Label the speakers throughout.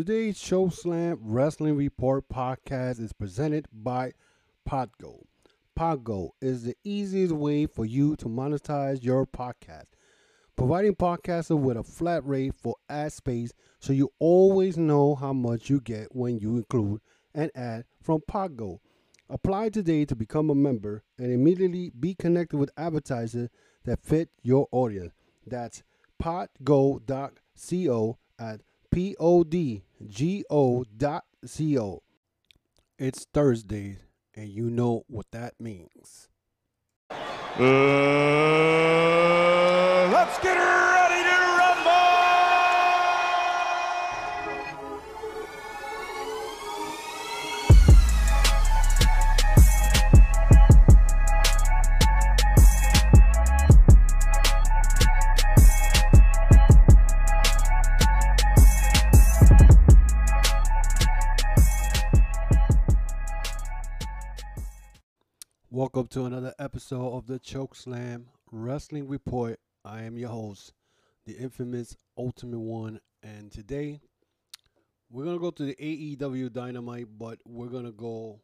Speaker 1: Today's Show Slam Wrestling Report podcast is presented by Podgo. Podgo is the easiest way for you to monetize your podcast, providing podcasters with a flat rate for ad space so you always know how much you get when you include an ad from Podgo. Apply today to become a member and immediately be connected with advertisers that fit your audience. That's podgo.co at P-O-D-G-O dot C-O. It's Thursday, and you know what that means.
Speaker 2: Uh, let's get ready
Speaker 1: Welcome to another episode of the Choke Slam Wrestling Report. I am your host, the infamous Ultimate One, and today we're gonna go to the AEW Dynamite, but we're gonna go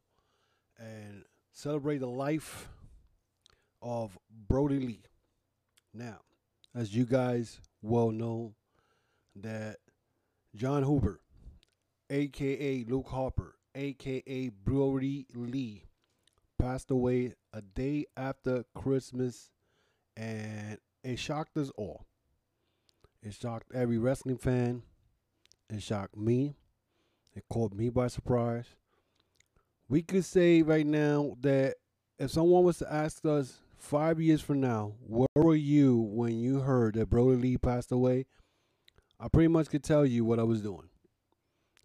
Speaker 1: and celebrate the life of Brodie Lee. Now, as you guys well know, that Jon Huber, aka Luke Harper, aka Brodie Lee, passed away a day after Christmas, and it shocked us all. It shocked every wrestling fan. It shocked me. It caught me by surprise. We could say right now that if someone was to ask us five years from now, where were you when you heard that Brodie Lee passed away? I pretty much could tell you what I was doing.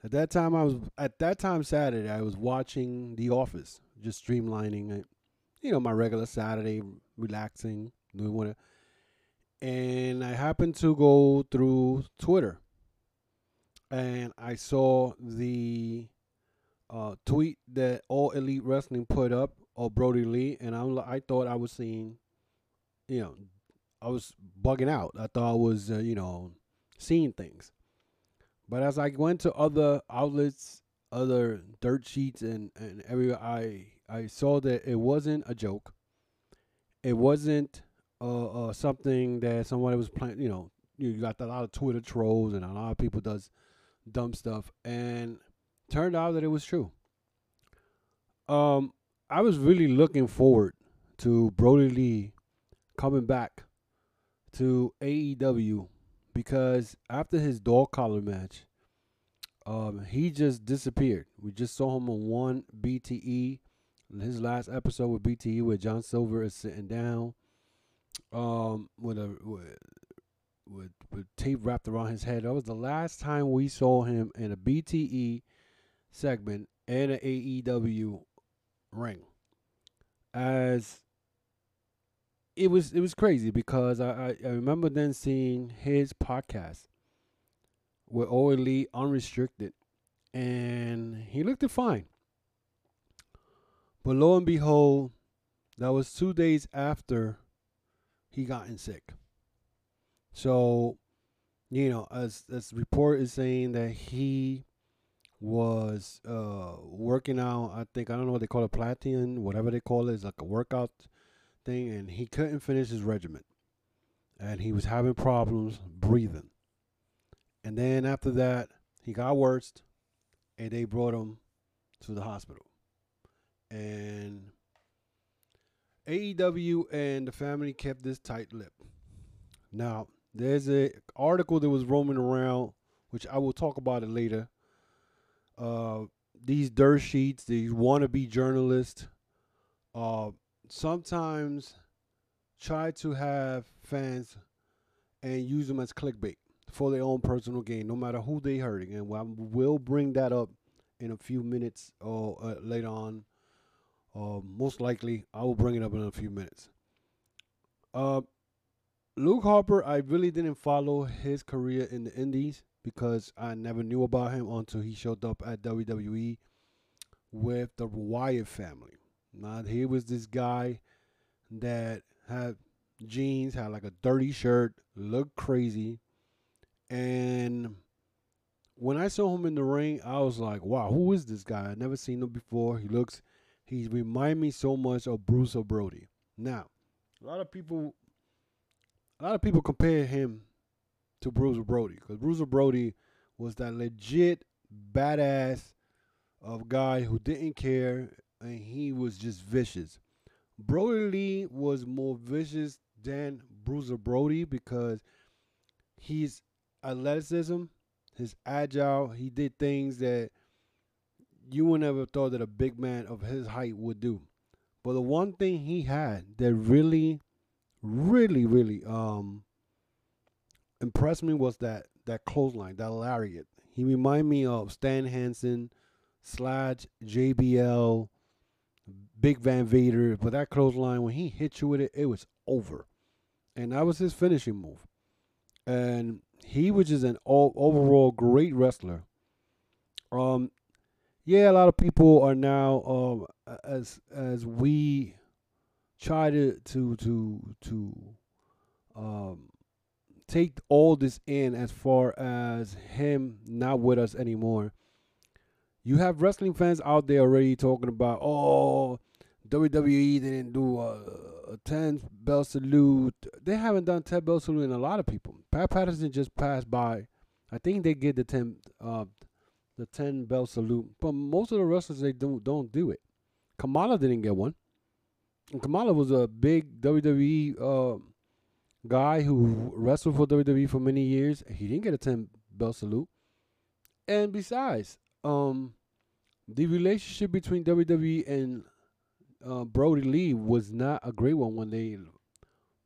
Speaker 1: At that time, I was at that time Saturday. I was watching The Office, just streamlining it, you know, my regular Saturday, relaxing, doing what. And I happened to go through Twitter, and I saw the uh, tweet that All Elite Wrestling put up of Brodie Lee, and I I thought I was seeing, you know, I was bugging out. I thought I was, uh, you know, seeing things. But as I went to other outlets, other dirt sheets, and and every I I saw that it wasn't a joke. It wasn't uh, uh something that somebody was playing. You know, you got a lot of Twitter trolls and a lot of people does dumb stuff, and turned out that it was true. Um, I was really looking forward to Brodie Lee coming back to AEW because after his dog collar match, um, he just disappeared. We just saw him on one BTE, his last episode with BTE, where John Silver is sitting down, um, with a with, with with tape wrapped around his head. That was the last time we saw him in a BTE segment and an AEW ring. As it was it was crazy because I, I, I remember then seeing his podcast with Elite Unrestricted, and he looked fine. But lo and behold, that was two days after he gotten sick. So, you know, as as report is saying that he was uh working out. I think I don't know what they call it, platinum, whatever they call it, is like a workout thing, and he couldn't finish his regimen, and he was having problems breathing. And then after that, he got worse, and they brought him to the hospital. And AEW and the family kept this tight lip. Now, there's a article that was roaming around, which I will talk about it later. Uh, these dirt sheets, these wannabe journalists, uh, sometimes try to have fans and use them as clickbait for their own personal gain, no matter who they hurting. And I will bring that up in a few minutes or uh, later on. Uh, most likely, I will bring it up in a few minutes. Uh, Luke Harper, I really didn't follow his career in the Indies because I never knew about him until he showed up at WWE with the Wyatt family. Now, he was this guy that had jeans, had like a dirty shirt, looked crazy, and when I saw him in the ring, I was like, wow, who is this guy? I never seen him before. He looks, he remind me so much of Bruce Brody. Now, a lot of people, a lot of people compare him to Bruce Brody because Bruce Brody was that legit badass of guy who didn't care and he was just vicious. Brodie Lee was more vicious than Bruiser Brody because he's athleticism, his agile. He did things that you would never have thought that a big man of his height would do. But the one thing he had that really, really, really um impressed me was that that clothesline, that lariat. He reminded me of Stan Hansen, Slash, JBL, Big Van Vader. But that clothesline, when he hit you with it, it was over. And that was his finishing move. And he was just an all, overall great wrestler. Um, yeah, a lot of people are now um as as we try to to to to um take all this in as far as him not with us anymore. You have wrestling fans out there already talking about, oh, WWE didn't do a, 10 bell salute. They haven't done 10 bell salute in a lot of people. Pat Patterson just passed by. I think they get the 10 uh, the 10 bell salute, but most of the wrestlers they don't don't do it. Kamala didn't get one. And Kamala was a big WWE uh, guy who wrestled for WWE for many years. He didn't get a 10 bell salute. And besides, um, the relationship between WWE and uh, Brodie Lee was not a great one when they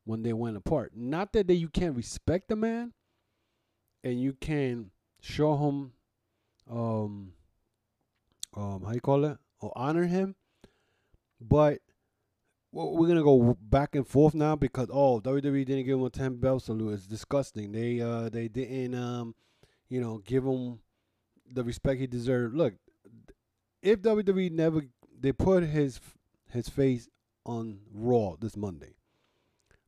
Speaker 1: when they went apart. Not that they, you can't respect the man and you can show him um um how you call it or honor him, but we're gonna go back and forth now because oh WWE didn't give him a ten belt salute. It's disgusting. They uh they didn't um you know give him the respect he deserved. Look, if WWE never they put his his face on Raw this Monday,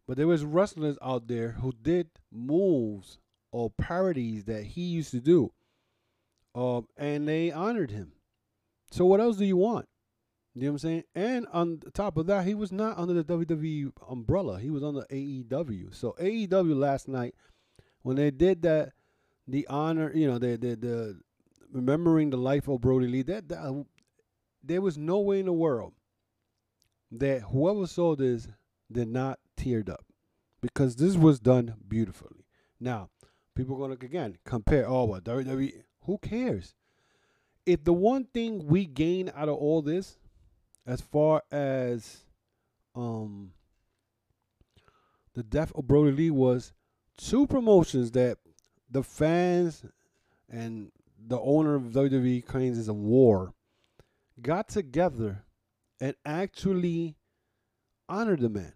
Speaker 1: but there was wrestlers out there who did moves or parodies that he used to do, um, and they honored him. So what else do you want? You know what I'm saying? And on top of that, he was not under the WWE umbrella. He was under AEW. So AEW last night, when they did that, the honor, you know, the the the remembering the life of Brodie Lee, that, that there was no way in the world that whoever saw this did not teared up because this was done beautifully. Now, people are gonna again compare. Oh, what WWE? Who cares? If the one thing we gain out of all this as far as um the death of Brodie Lee was two promotions that the fans and the owner of WWE claims is a war got together and actually honored the man.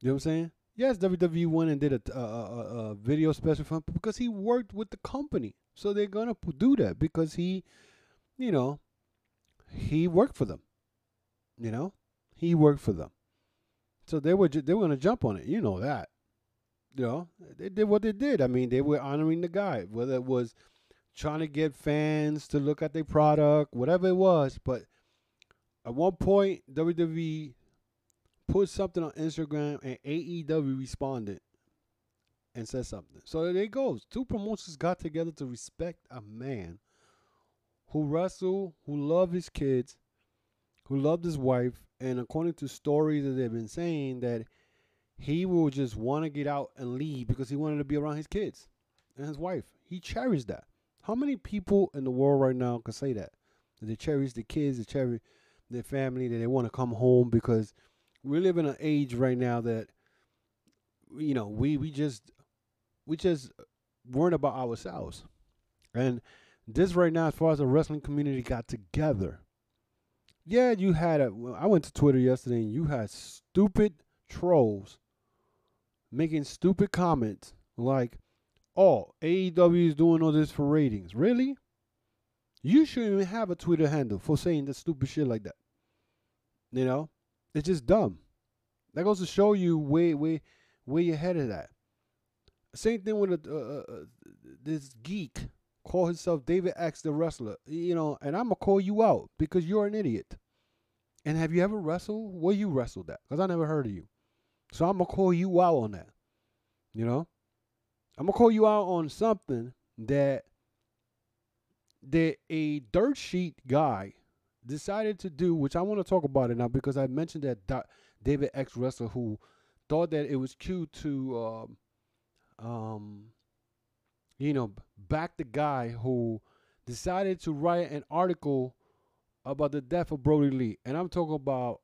Speaker 1: You know what I'm saying? Yes, WWE went and did a, a, a, a video special for him because he worked with the company. So they're gonna do that because he, you know, he worked for them. You know, he worked for them, so they were ju- they were gonna jump on it. You know that. You know, they did what they did. I mean, they were honoring the guy, whether it was trying to get fans to look at their product, whatever it was. But at one point, WWE put something on Instagram, and AEW responded and said something. So there it goes. Two promotions got together to respect a man who wrestled, who loved his kids, who loved his wife, and according to stories that they've been saying, that he will just want to get out and leave because he wanted to be around his kids and his wife. He cherished that. How many people in the world right now can say that? That they cherish the kids, they cherish their family, that they want to come home because we live in an age right now that you know we we just we just weren't about ourselves. And this right now, as far as the wrestling community got together, yeah, you had a. I went to Twitter yesterday, and you had stupid trolls making stupid comments like, "Oh, AEW is doing all this for ratings." Really? You shouldn't even have a Twitter handle for saying that stupid shit like that. You know, it's just dumb. That goes to show you where where where you're headed at. Same thing with uh, uh, this geek call himself David X the wrestler. You know, and I'm gonna call you out because you're an idiot. And have you ever wrestled? Where you wrestled at? Because I never heard of you. So I'm gonna call you out on that. You know, I'm gonna call you out on something that that a dirt sheet guy decided to do, which I want to talk about it now because I mentioned that David X wrestler who thought that it was cute to, um, um, you know, back the guy who decided to write an article about the death of Brodie Lee, and I'm talking about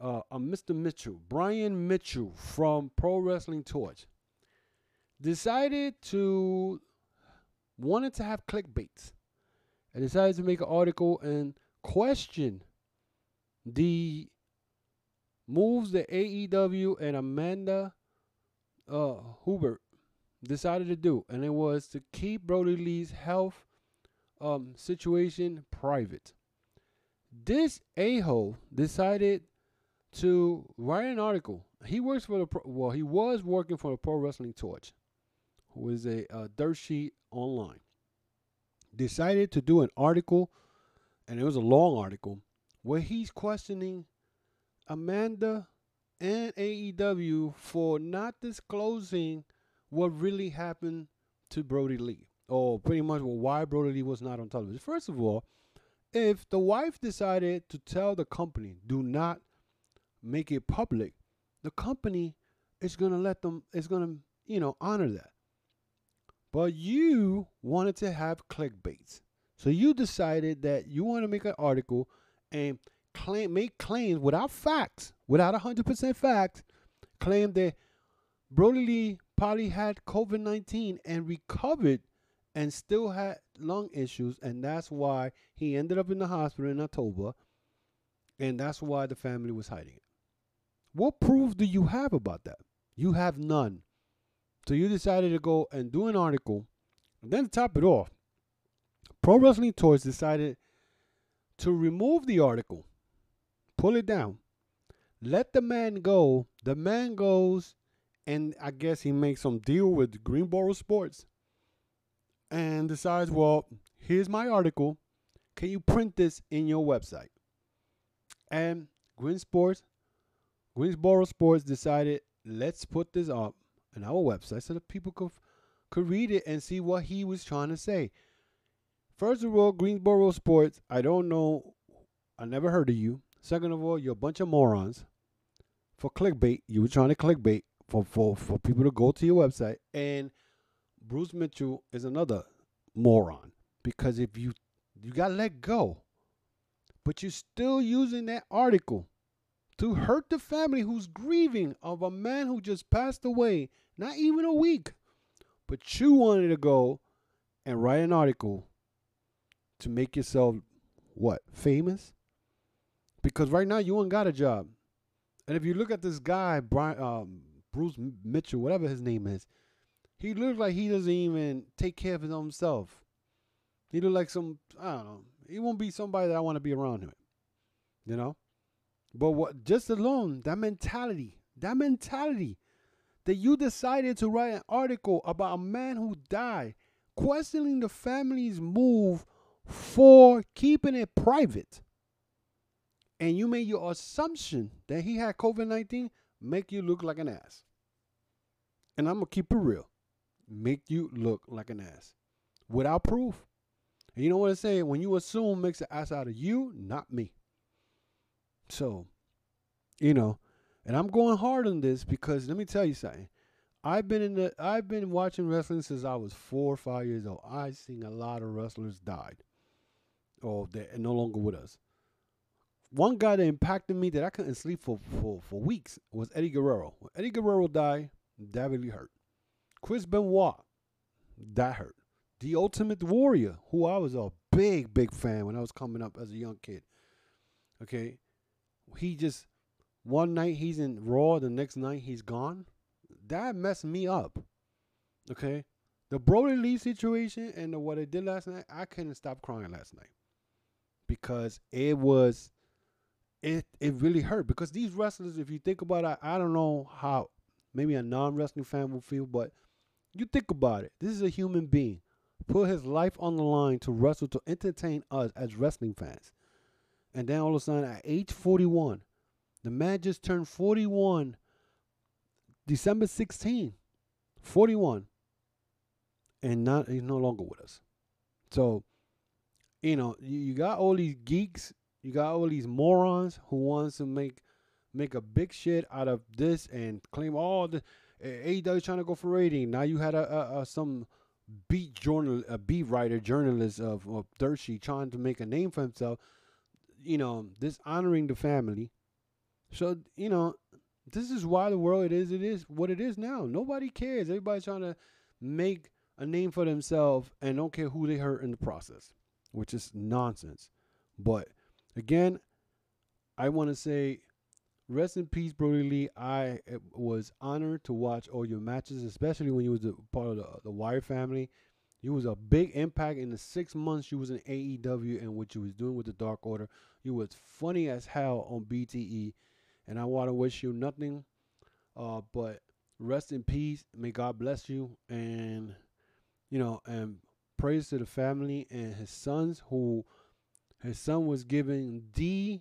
Speaker 1: uh, a Mr. Mitchell, Brian Mitchell from Pro Wrestling Torch, decided to wanted to have clickbaits and decided to make an article and question the moves that AEW and Amanda uh, Huber decided to do, and it was to keep Brodie Lee's health um, situation private. This a hole decided to write an article. He works for the pro, well, he was working for the Pro Wrestling Torch, who is a, a dirt sheet online. Decided to do an article, and it was a long article where he's questioning Amanda and AEW for not disclosing what really happened to Brodie Lee, or pretty much well, why Brodie Lee was not on television. First of all, if the wife decided to tell the company, do not make it public, the company is gonna let them, is gonna, you know, honor that. But you wanted to have clickbaits. So you decided that you want to make an article and claim make claims without facts, without 100% facts, claim that Brodie Lee probably had COVID 19 and recovered and still had lung issues, and that's why he ended up in the hospital in October, and that's why the family was hiding it. What proof do you have about that? You have none. So you decided to go and do an article, and then to top it off, Pro Wrestling Torch decided to remove the article, pull it down, let the man go. The man goes and I guess he makes some deal with Greensboro Sports and decides, well, here's my article. Can you print this in your website? And Green Sports, Greensboro Sports decided, let's put this up on our website so that people could could read it and see what he was trying to say. First of all, Greensboro Sports, I don't know, I never heard of you. Second of all, you're a bunch of morons. For clickbait, you were trying to clickbait for, for, for people to go to your website. And Bruce Mitchell is another moron because if you you got to let go, but you're still using that article to hurt the family who's grieving of a man who just passed away, not even a week. But you wanted to go and write an article to make yourself what famous? Because right now you ain't got a job, and if you look at this guy, Brian, um, Bruce Mitchell, whatever his name is, he looks like he doesn't even take care of his own self. He look like some I don't know. He won't be somebody that I want to be around him. You know? But what just alone, that mentality, that mentality that you decided to write an article about a man who died, questioning the family's move for keeping it private. And you made your assumption that he had COVID 19 make you look like an ass. And I'm going to keep it real. Make you look like an ass without proof. And you know what I say? When you assume makes an ass out of you, not me. So, you know, and I'm going hard on this because let me tell you something. I've been in the I've been watching wrestling since I was four or five years old. I've seen a lot of wrestlers died. Or they're no longer with us. One guy that impacted me that I couldn't sleep for, for, for weeks was Eddie Guerrero. When Eddie Guerrero died, that really hurt. Chris Benoit, that hurt. The Ultimate Warrior, who I was a big, big fan when I was coming up as a young kid. Okay. He just, one night he's in Raw, the next night he's gone. That messed me up. Okay. The Brodie Lee situation and the, what I did last night, I couldn't stop crying last night because it was it it really hurt because these wrestlers, if you think about it, I don't know how maybe a non wrestling fan will feel, but you think about it. This is a human being put his life on the line to wrestle to entertain us as wrestling fans. And then all of a sudden, at age 41, the man just turned 41 December 16, 41, and not he's no longer with us. So, you know, you, you got all these geeks, you got all these morons who wants to make make a big shit out of this and claim all the AEW trying to go for rating. Now you had a, a, a some beat journal, a beat writer, journalist of, of Sheet trying to make a name for himself. You know, dishonoring the family. So you know, this is why the world it is it is what it is now. Nobody cares. Everybody's trying to make a name for themselves and don't care who they hurt in the process, which is nonsense. But again, I want to say rest in peace, Brodie Lee. I eh, was honored to watch all your matches, especially when you was part of the, the Wyatt family. You was a big impact in the six months you was in AEW and what you was doing with the Dark Order. You was funny as hell on BTE, and I want to wish you nothing uh, but rest in peace. May God bless you, and you know, and praise to the family and his sons who his son was given the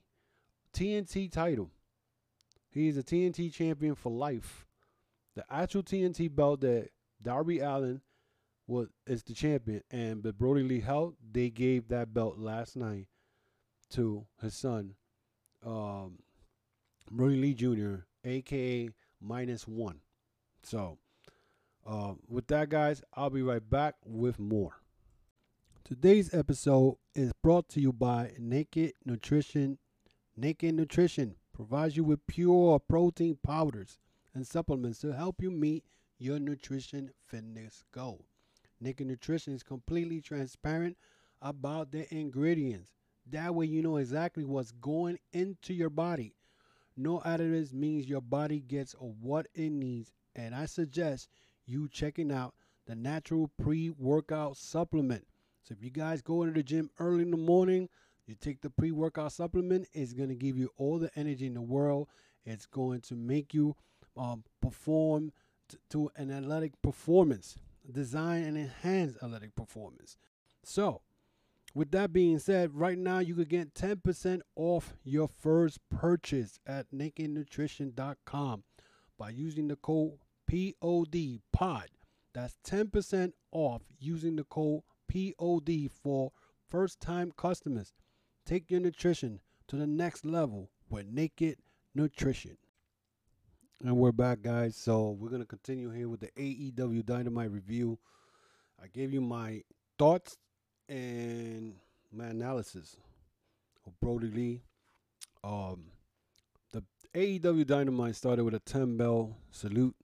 Speaker 1: TNT title He is a TNT champion for life. The actual TNT belt that Darby Allin was is the champion, and but Brodie Lee held, they gave that belt last night to his son, um, Brodie Lee Jr., aka minus one. So, uh, with that, guys, I'll be right back with more. Today's episode is brought to you by Naked Nutrition. Naked Nutrition provides you with pure protein powders and supplements to help you meet your nutrition fitness goal. Naked Nutrition is completely transparent about the ingredients. That way, you know exactly what's going into your body. No additives means your body gets what it needs, and I suggest you checking out the natural pre workout supplement. So, if you guys go into the gym early in the morning, you take the pre workout supplement, it's going to give you all the energy in the world. It's going to make you um, perform t- to an athletic performance, design and enhance athletic performance. So, with that being said, right now you could get 10% off your first purchase at nakednutrition.com by using the code POD POD. That's 10% off using the code POD for first time customers. Take your nutrition to the next level with Naked Nutrition. And we're back, guys. So we're gonna continue here with the AEW Dynamite review. I gave you my thoughts and my analysis of Brodie Lee. Um, the AEW Dynamite started with a 10 bell salute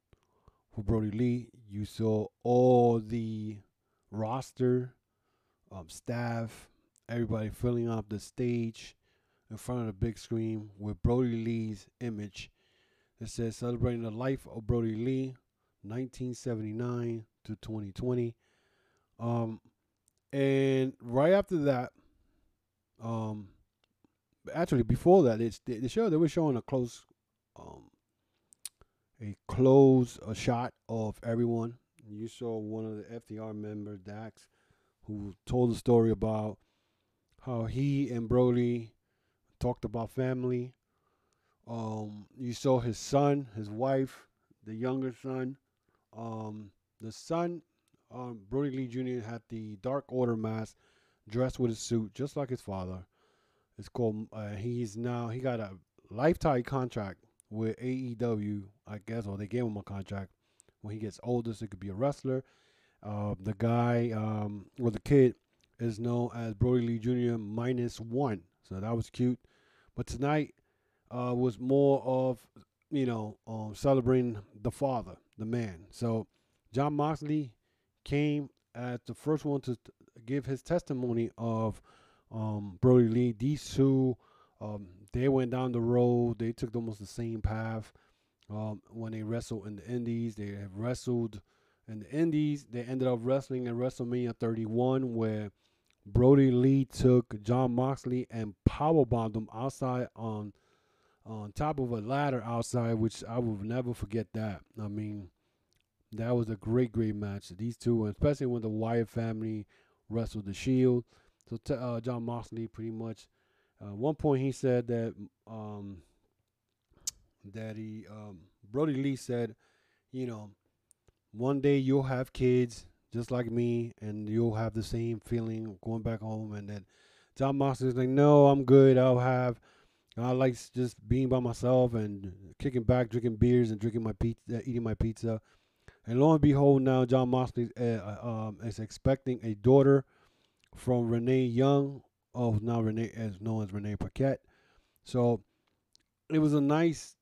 Speaker 1: for Brodie Lee. You saw all the roster, um, staff, everybody filling up the stage in front of the big screen with Brodie Lee's image. It says celebrating the life of Brodie Lee, 1979 to 2020. Um, and right after that, um, actually before that, it's the, the show they were showing a close, um, a close a shot of everyone. You saw one of the FTR members, Dax, who told the story about how he and Brodie talked about family. Um, you saw his son, his wife, the younger son. Um, the son, um, Brodie Lee Jr. had the Dark Order mask, dressed with a suit, just like his father. It's called. Uh, he's now he got a lifetime contract with AEW, I guess, or they gave him a contract. When he gets older, so he could be a wrestler. Uh, the guy, um, or the kid, is known as Brodie Lee Jr. minus one. So that was cute. But tonight uh, was more of, you know, um, celebrating the father, the man. So John Moxley came as the first one to give his testimony of um, Brodie Lee. These two, um, they went down the road. They took almost the same path um, when they wrestled in the Indies. They have wrestled in the Indies. They ended up wrestling in WrestleMania 31, where Brodie Lee took John Moxley and powerbombed him outside on on top of a ladder outside, which I will never forget that. I mean, that was a great, great match. These two, especially when the Wyatt family wrestled the Shield. So t- uh, Jon Moxley pretty much. Uh, one point he said that um, that he um, Brodie Lee said, you know, one day you'll have kids just like me, and you'll have the same feeling going back home. And that John Moxley's like, no, I'm good. I'll have. I like just being by myself and kicking back, drinking beers, and drinking my pizza, eating my pizza. And lo and behold, now John Moxley uh, uh, um, is expecting a daughter from Renee Young, of now Renee as known as Renee Paquette. So it was a nice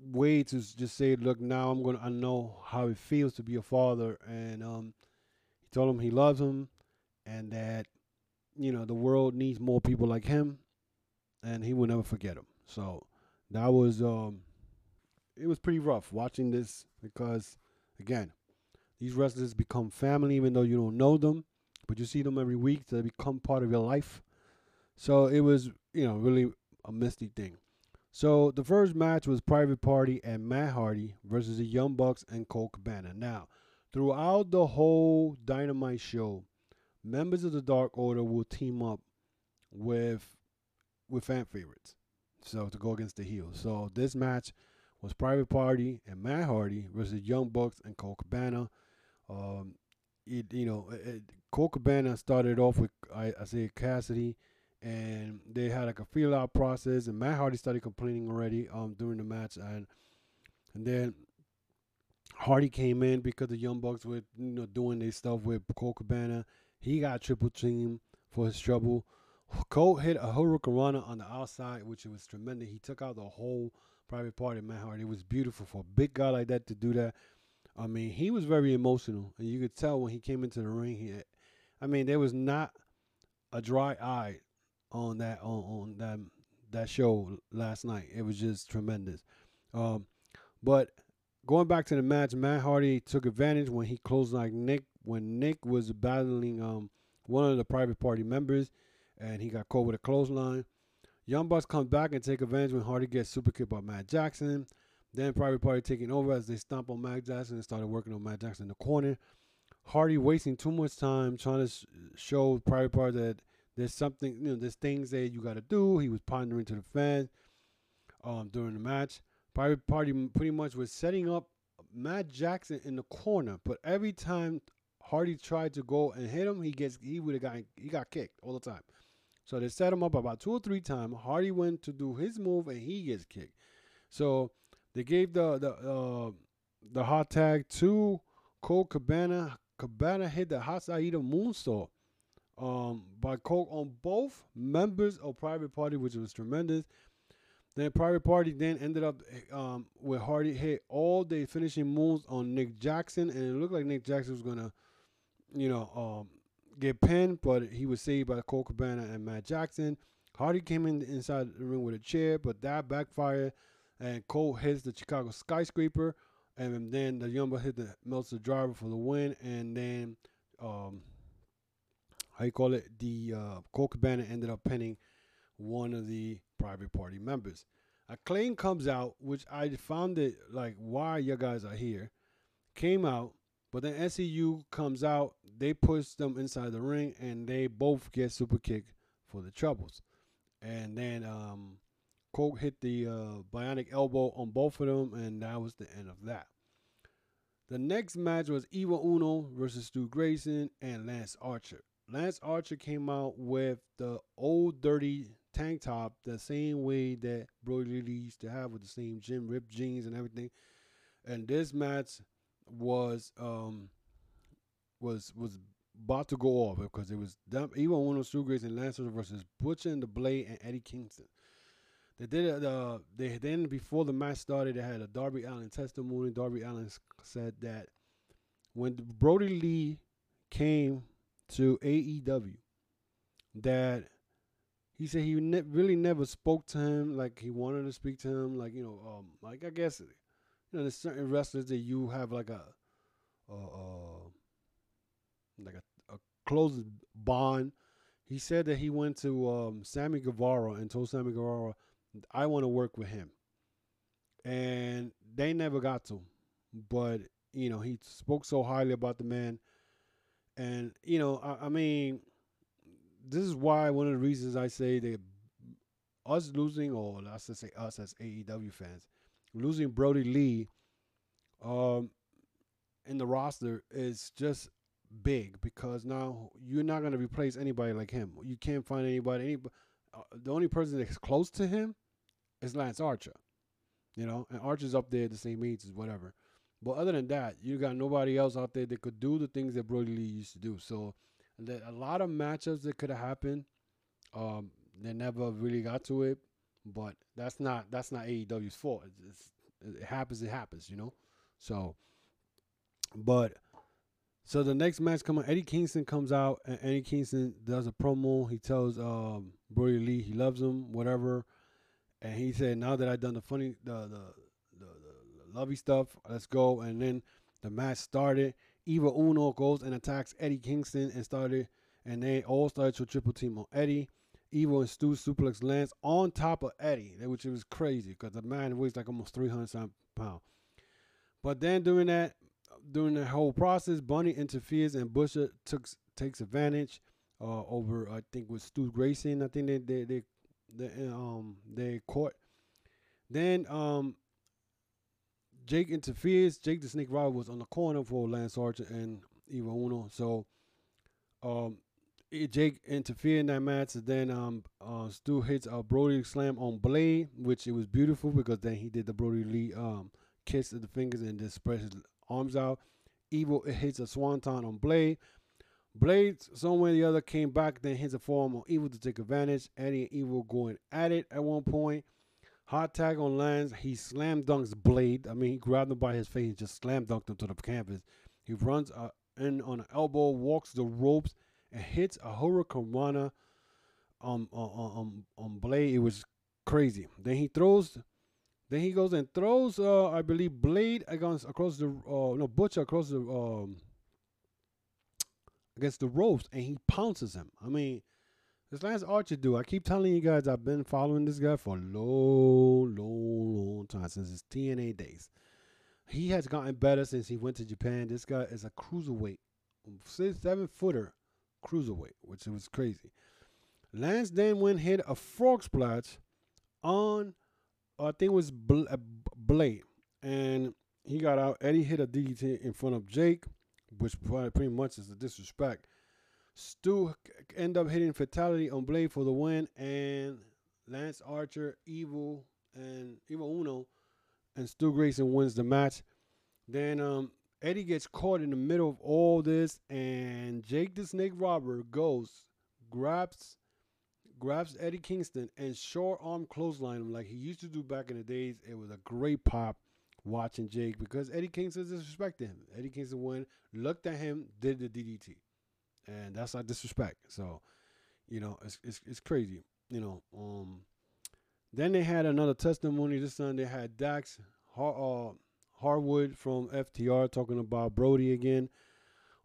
Speaker 1: way to just say, look, now I'm gonna I know how it feels to be a father, and um, he told him he loves him, and that you know the world needs more people like him, and he will never forget him. So that was um, it was pretty rough watching this because again, these wrestlers become family even though you don't know them, but you see them every week. They become part of your life. So it was you know really a misty thing. So the first match was Private Party and Matt Hardy versus the Young Bucks and Colt Cabana. Now, throughout the whole Dynamite show, members of the Dark Order will team up with with fan favorites. So to go against the heels. So this match was Private Party and Matt Hardy versus Young Bucks and Colt Cabana. Um, it you know it, Colt Cabana started off with I, say Cassidy and they had like a feel out process and Matt Hardy started complaining already um during the match and and then Hardy came in because the Young Bucks were you know doing their stuff with Colt Cabana. He got triple team for his trouble. Colt hit a Hurricanrana on the outside, which was tremendous. He took out the whole private party Matt Hardy. It was beautiful for a big guy like that to do that. I mean, he was very emotional, and you could tell when he came into the ring. He, I mean, there was not a dry eye on that on, on that that show last night. It was just tremendous. Um, but going back to the match, Matt Hardy took advantage when he closed like Nick when Nick was battling um one of the private party members, and he got caught with a clothesline. Young Bucks comes back and take advantage when Hardy gets super kicked by Matt Jackson. Then Private Party taking over as they stomp on Matt Jackson and started working on Matt Jackson in the corner. Hardy wasting too much time trying to show Private Party that there's something, you know, there's things that you got to do. He was pondering to the fans um, during the match. Private Party pretty much was setting up Matt Jackson in the corner, but every time Hardy tried to go and hit him, he gets he would have got he got kicked all the time. So they set him up about two or three times. Hardy went to do his move and he gets kicked. So they gave the the uh, the hot tag to Colt Cabana. Cabana hit the hot Hasaida moonsault um, by Colt on both members of Private Party, which was tremendous. Then Private Party then ended up um, with Hardy hit all the finishing moves on Nick Jackson, and it looked like Nick Jackson was gonna, you know, um, get pinned, but he was saved by Colt Cabana and Matt Jackson. Hardy came in inside the ring with a chair, but that backfired, and Colt hits the Chicago skyscraper, and then the Young Bucks hit the Meltzer driver for the win, and then um, how you call it, the uh, Colt Cabana ended up pinning one of the private party members. Acclaimed comes out, which I found it like, why you guys are here, came out, but then SCU comes out, they push them inside the ring, and they both get super kicked for the troubles. And then um, Colt hit the uh, bionic elbow on both of them, and that was the end of that. The next match was Evil Uno versus Stu Grayson and Lance Archer. Lance Archer came out with the old dirty tank top, the same way that Brodie Lee used to have with the same gym ripped jeans and everything. And this match was um was was about to go off because it was them, even one of Grayson and Lance Archer versus Butcher and the Blade and Eddie Kingston. They did it. Uh, they then before the match started, they had a Darby Allin testimony. Darby Allin said that when Brodie Lee came to AEW that he said he ne- really never spoke to him like he wanted to speak to him. Like you know, um, like I guess you know, there's certain wrestlers that you have like a, uh, uh like a, a close bond. He said that he went to um, Sammy Guevara and told Sammy Guevara, "I want to work with him," and they never got to. But you know he spoke so highly about the man, and you know I, I mean, this is why one of the reasons I say that us losing, or let's just say us as AEW fans, losing Brodie Lee, um, in the roster is just big because now you're not going to replace anybody like him. You can't find anybody. Anybody. Uh, the only person that's close to him is Lance Archer. You know, and Archer's up there the same age as whatever. But other than that, you got nobody else out there that could do the things that Brodie Lee used to do. So, a lot of matchups that could have happened, um, they never really got to it. But that's not that's not AEW's fault. It's, it's, it happens. It happens. You know. So, but so the next match coming, Eddie Kingston comes out and Eddie Kingston does a promo. He tells um, Brodie Lee he loves him, whatever. And he said, "Now that I've done the funny, the the, the the lovey stuff, let's go." And then the match started. Evil Uno goes and attacks Eddie Kingston and started, and they all started to triple team on Eddie. Evil and Stu suplex Lance on top of Eddie, which was crazy because the man weighs like almost 300 pounds. But then during that, during the whole process, Bunny interferes and Butcher takes advantage uh, over I think with Stu Grayson. I think they they they, they um they caught. Then um Jake interferes. Jake the Snake Roberts was on the corner for Lance Archer and Evil Uno. So um Jake interfered in that match. And then um uh, Stu hits a Brodie slam on Blade, which it was beautiful because then he did the Brodie Lee um kiss of the fingers and just spread his arms out. Evil hits a swanton on Blade. Blade, somewhere or the other, came back, then hits a forearm on Evil to take advantage. Eddie and Evil going at it at one point. Hot tag on Lance. He slam dunks Blade. I mean, he grabbed him by his face and just slam dunked him to the canvas. He runs uh, in on an elbow, walks the ropes, and hits a Hurricanrana on, on, on, on Blade. It was crazy. Then he throws then he goes and throws, uh, I believe, Blade against across the uh, no Butcher across the um, against the ropes, and he pounces him. I mean, this Lance Archer dude. I keep telling you guys, I've been following this guy for a long, long, long time since his TNA days. He has gotten better since he went to Japan. This guy is a cruiserweight, seven footer cruiserweight, which was crazy. Lance then went hit a frog splash on I think it was uh, Blade, and he got out. Eddie hit a DDT in front of Jake, which pretty much is a disrespect. Stu end up hitting fatality on Blade for the win, and Lance Archer, Evil, and Evil Uno, and Stu Grayson wins the match. Then um, Eddie gets caught in the middle of all this, and Jake the Snake Roberts goes, grabs grabs Eddie Kingston and short arm clothesline him like he used to do back in the days. It was a great pop watching Jake because Eddie Kingston disrespected him. Eddie Kingston went, looked at him, did the DDT, and that's not disrespect. So, you know, it's it's, it's crazy. You know, um, then they had another testimony this time. They had Dax uh, Harwood from FTR talking about Brodie again.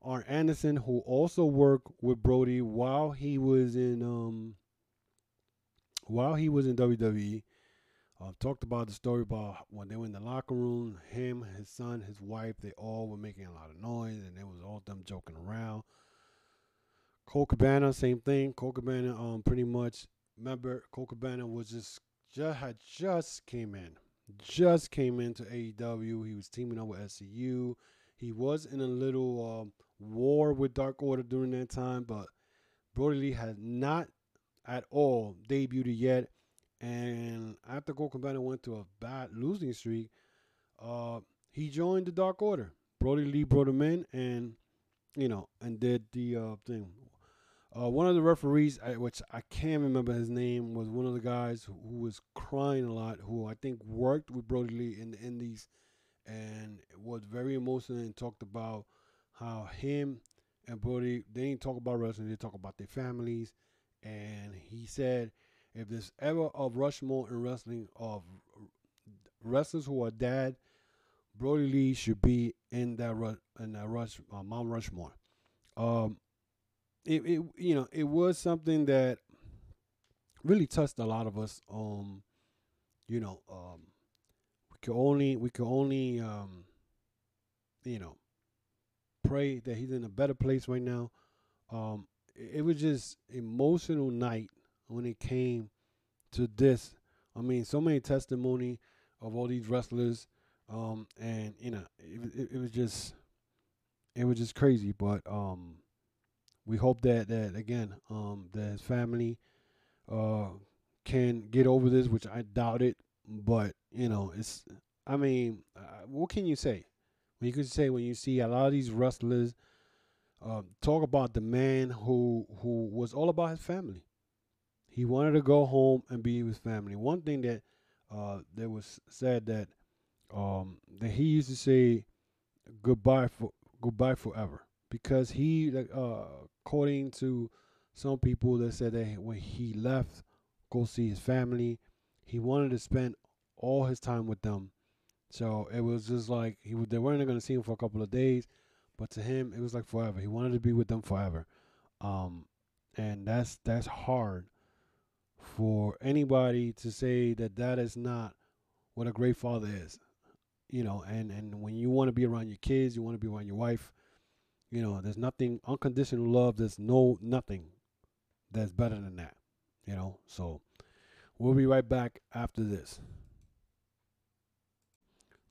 Speaker 1: Arn Anderson, who also worked with Brodie while he was in um, while he was in WWE, uh, talked about the story about when they were in the locker room, him, his son, his wife, they all were making a lot of noise, and it was all them joking around. Colt Cabana, same thing. Colt Cabana, um, pretty much. Remember, Colt Cabana was just just had just came in, just came into AEW. He was teaming up with SCU. He was in a little um, war with Dark Order during that time, but Brodie Lee had not at all debuted yet. And after Colt Cabana went to a bad losing streak, uh, he joined the Dark Order. Brodie Lee brought him in, and you know, and did the uh, thing. Uh, one of the referees, which I can't remember his name, was one of the guys who, was crying a lot. Who I think worked with Brodie Lee in the Indies, and was very emotional and talked about how him and Brodie they didn't talk about wrestling. They talk about their families and he said, if there's ever a Rushmore in wrestling of wrestlers who are dead, Brodie Lee should be in that rush in that rush uh, Mount Rushmore. Um, it, it you know it was something that really touched a lot of us. Um, you know, um, we could only we could only um you know, pray that he's in a better place right now. Um, it, it was just emotional night when it came to this. I mean, so many testimony of all these wrestlers, um, and you know, it, it, it was just, it was just crazy. But um, we hope that that again, um, that his family, uh, can get over this, which I doubt it. But you know, it's, I mean, uh, what can you say? You can say when you see a lot of these wrestlers uh, talk about the man who who was all about his family. He wanted to go home and be with family. One thing that uh, there was said that um, that he used to say goodbye for goodbye forever because he, uh, according to some people, that said that when he left, go see his family, he wanted to spend all his time with them. So it was just like he they weren't going to see him for a couple of days, but to him it was like forever. He wanted to be with them forever, um, and that's that's hard for anybody to say that that is not what a great father is. You know, and and when you want to be around your kids, you want to be around your wife. You know, there's nothing unconditional love. There's no nothing that's better than that. You know, so we'll be right back after this.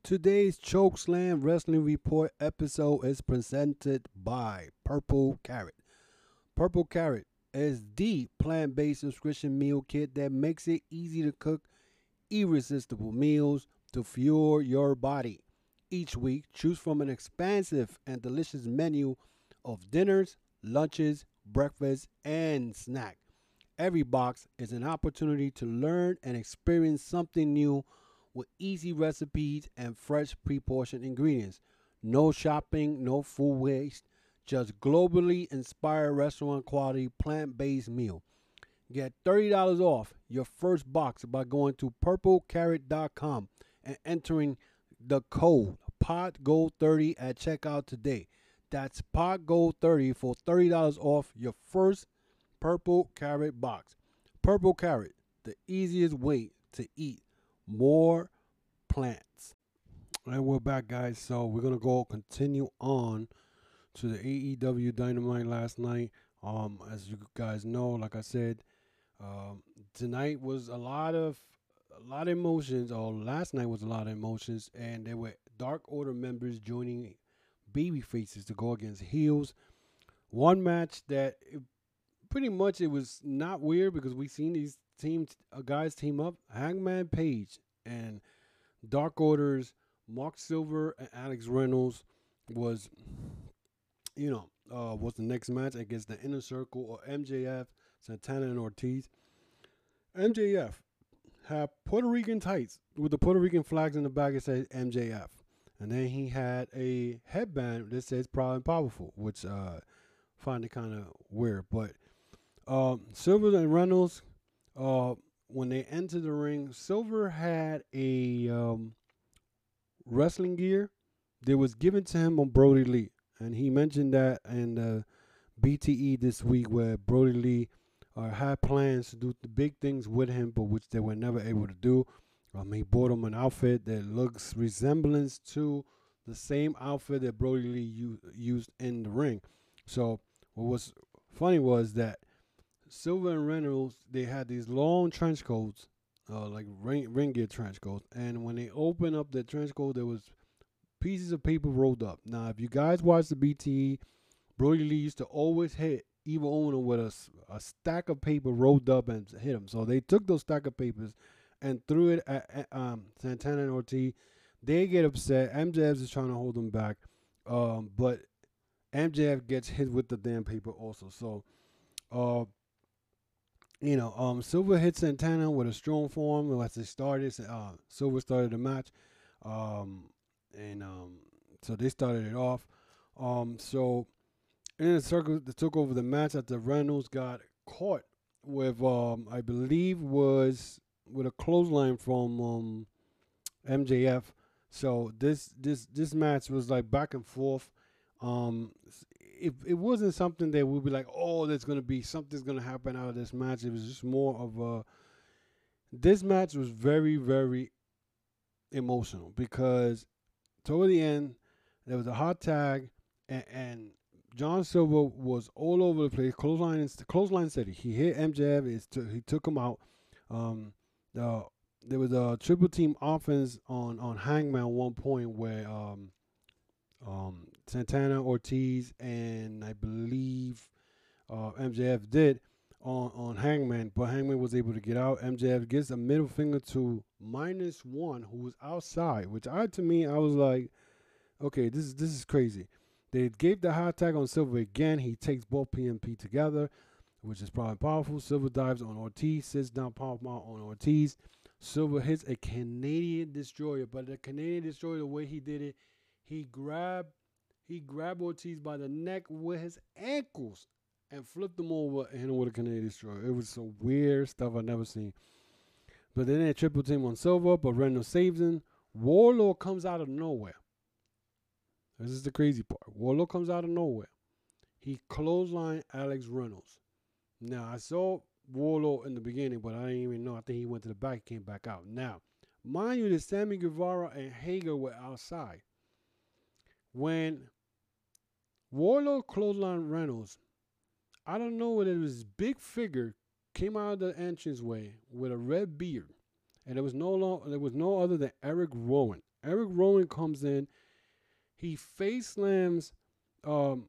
Speaker 1: Today's Chokeslam Wrestling Report episode is presented by Purple Carrot. Purple Carrot is the plant based subscription meal kit that makes it easy to cook irresistible meals to fuel your body. Each week, choose from an expansive and delicious menu of dinners, lunches, breakfast, and snack. Every box is an opportunity to learn and experience something new with easy recipes and fresh pre portioned ingredients. No shopping, no food waste, just globally inspired restaurant quality plant based meal. Get $30 off your first box by going to purplecarrot.com and entering the code POTGOLD30 at checkout today. That's POTGOLD30 for $30 off your first Purple Carrot box. Purple Carrot, the easiest way to eat more plants. And we're back, guys. So we're gonna go continue on to the AEW Dynamite last night. Um, as you guys know, like I said, um, tonight was a lot of a lot of emotions. Or last night was a lot of emotions, and there were Dark Order members joining baby faces to go against heels. One match that it, pretty much it was not weird because we seen these teams uh, guys team up. Hangman Page and Dark Orders, Mark Silver and Alex Reynolds was, you know, uh, was the next match against the Inner Circle or MJF, Santana and Ortiz. MJF had Puerto Rican tights with the Puerto Rican flags in the back. It says MJF, and then he had a headband that says "Proud and Powerful," which uh, find it kind of weird. But um, Silver and Reynolds, uh, when they entered the ring, Silver had a um, wrestling gear that was given to him on Brodie Lee, and he mentioned that in the BTE this week, where Brodie Lee uh, had plans to do the big things with him, but which they were never able to do. Um, he bought him an outfit that looks resemblance to the same outfit that Brodie Lee u- used in the ring. So what was funny was that Silver and Reynolds they had these long trench coats, uh, like ring, ring gear trench coats, and when they opened up the trench coat, there was pieces of paper rolled up. Now, if you guys watch the BTE, Brodie Lee used to always hit Evil Uno with a, a stack of paper rolled up and hit him. So they took those stack of papers and threw it at, um, Santana and Ortiz. They get upset. MJF is trying to hold them back, um, but MJF gets hit with the damn paper also. So, uh, you know, um, Silver hit Santana with a strong form as they started. Uh, Silver started the match, um, and um, so they started it off. Um, so in the circle that took over the match after Reynolds got caught with, um, I believe was with a clothesline from um, MJF. So this this this match was like back and forth. Um, it it wasn't something that we'd be like, oh, there's gonna be something's gonna happen out of this match. It was just more of a. This match was very very emotional because toward the end, there was a hot tag, and, and John Silver was all over the place. Clothesline, clothesline city. He hit MJF. T- he took him out. Um, the there was a triple team offense on on Hangman one point where um, um, Santana, Ortiz, and I believe uh, MJF did on on Hangman, but Hangman was able to get out. MJF gives a middle finger to minus one, who was outside, which I to me I was like, okay, this is this is crazy. They gave the high tag on Silver again. He takes both PMP together, which is probably powerful. Silver dives on Ortiz, sits down powerful on Ortiz. Silver hits a Canadian destroyer, but the Canadian destroyer, the way he did it, he grabbed he grabbed Ortiz by the neck with his ankles and flipped him over and hit him with a Canadian destroyer. It was some weird stuff I never seen. But then they triple team on Silver, but Reynolds saves him. Wardlow comes out of nowhere. This is the crazy part. Wardlow comes out of nowhere. He clothesline Alex Reynolds. Now I saw Wardlow in the beginning, but I didn't even know. I think he went to the back, and came back out. Now, mind you, that Sammy Guevara and Hager were outside. When Wardlow clothesline Reynolds, I don't know whether it was big figure came out of the entranceway with a red beard, and there was no long, there was no other than Eric Rowan. Eric Rowan comes in, he face slams um,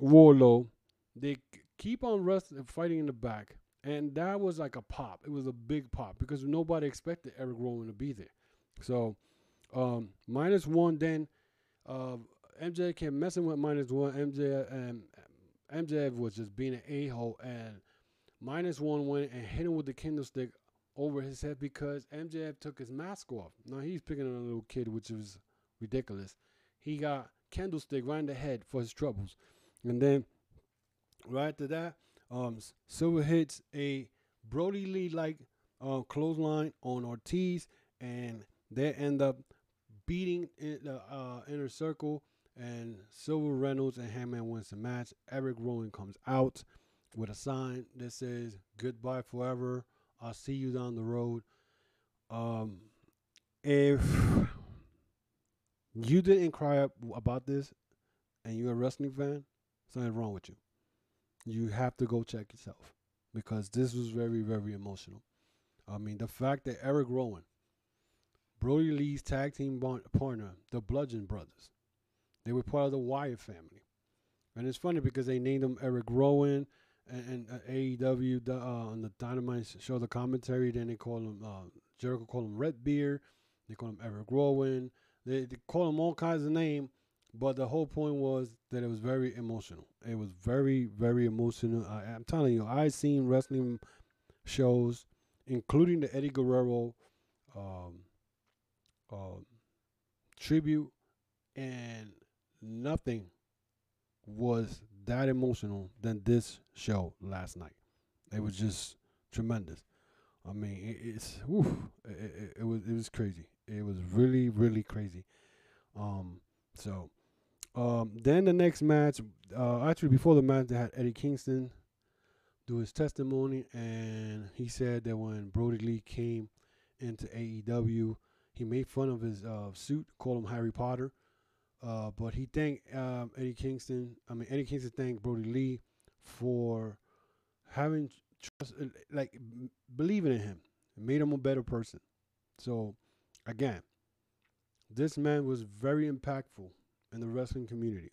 Speaker 1: Wardlow. They keep on wrestling, fighting in the back, and that was like a pop. It was a big pop because nobody expected Eric Rowan to be there. So um, minus one. Then uh, MJ kept messing with minus one. MJ and MJF was just being an a hole, and minus one went and hit him with the candlestick over his head because MJF took his mask off. Now he's picking on a little kid, which was ridiculous. He got candlestick right in the head for his troubles, and then right after that, um, Silver hits a Brodie Lee like uh, clothesline on Ortiz, and they end up beating in the uh, inner circle and Silver Reynolds and Hangman wins the match. Eric Rowan comes out with a sign that says "Goodbye forever. I'll see you down the road." Um, if you didn't cry about this, and you're a wrestling fan, something wrong with you. You have to go check yourself because this was very, very emotional. I mean, the fact that Eric Rowan, Brodie Lee's tag team partner, the Bludgeon Brothers, they were part of the Wyatt family. And it's funny because they named him Eric Rowan and, and uh, AEW uh, on the Dynamite show, the commentary. Then they call him, uh, Jericho call him Red Beard. They call him Eric Rowan. They, they call him all kinds of names. But the whole point was that it was very emotional. It was very, very emotional. I, am telling you, I've seen wrestling shows, including the Eddie Guerrero um, uh, tribute, and nothing was that emotional than this show last night. It was just tremendous. I mean, it, it's it, it, it, was it was crazy. It was really really crazy. Um, so um, then the next match, uh, actually before the match, they had Eddie Kingston do his testimony, and he said that when Brodie Lee came into AEW, he made fun of his uh, suit, called him Harry Potter. Uh, but he thanked um, Eddie Kingston. I mean, Eddie Kingston thanked Brodie Lee for having trust, like believing in him. It made him a better person. So, again, this man was very impactful in the wrestling community.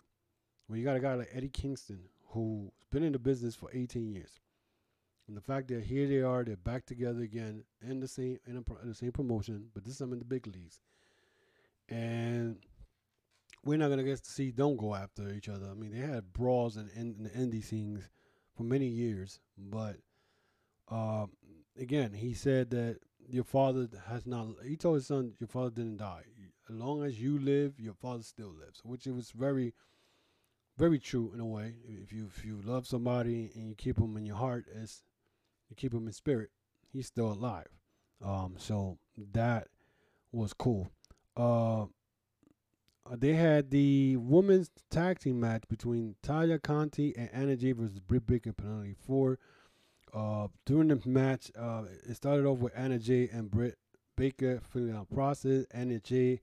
Speaker 1: When you got a guy like Eddie Kingston who's been in the business for 18 years, and the fact that here they are, they're back together again in the same in, a, in the same promotion, but this time in the big leagues, and we're not gonna get to see them go after each other. I mean, they had brawls and in, in the indie scenes for many years, but uh, again, he said that your father has not. He told his son, "Your father didn't die. As long as you live, your father still lives," which it was very, very true in a way. If you if you love somebody and you keep them in your heart, as you keep him in spirit, he's still alive. Um, so that was cool. Uh, they had the women's tag team match between Taya Conti and Anna versus Britt Baker Penelope Ford. Uh, during the match, uh, it started off with Anna Jay and Britt Baker filling out process. Anna Jay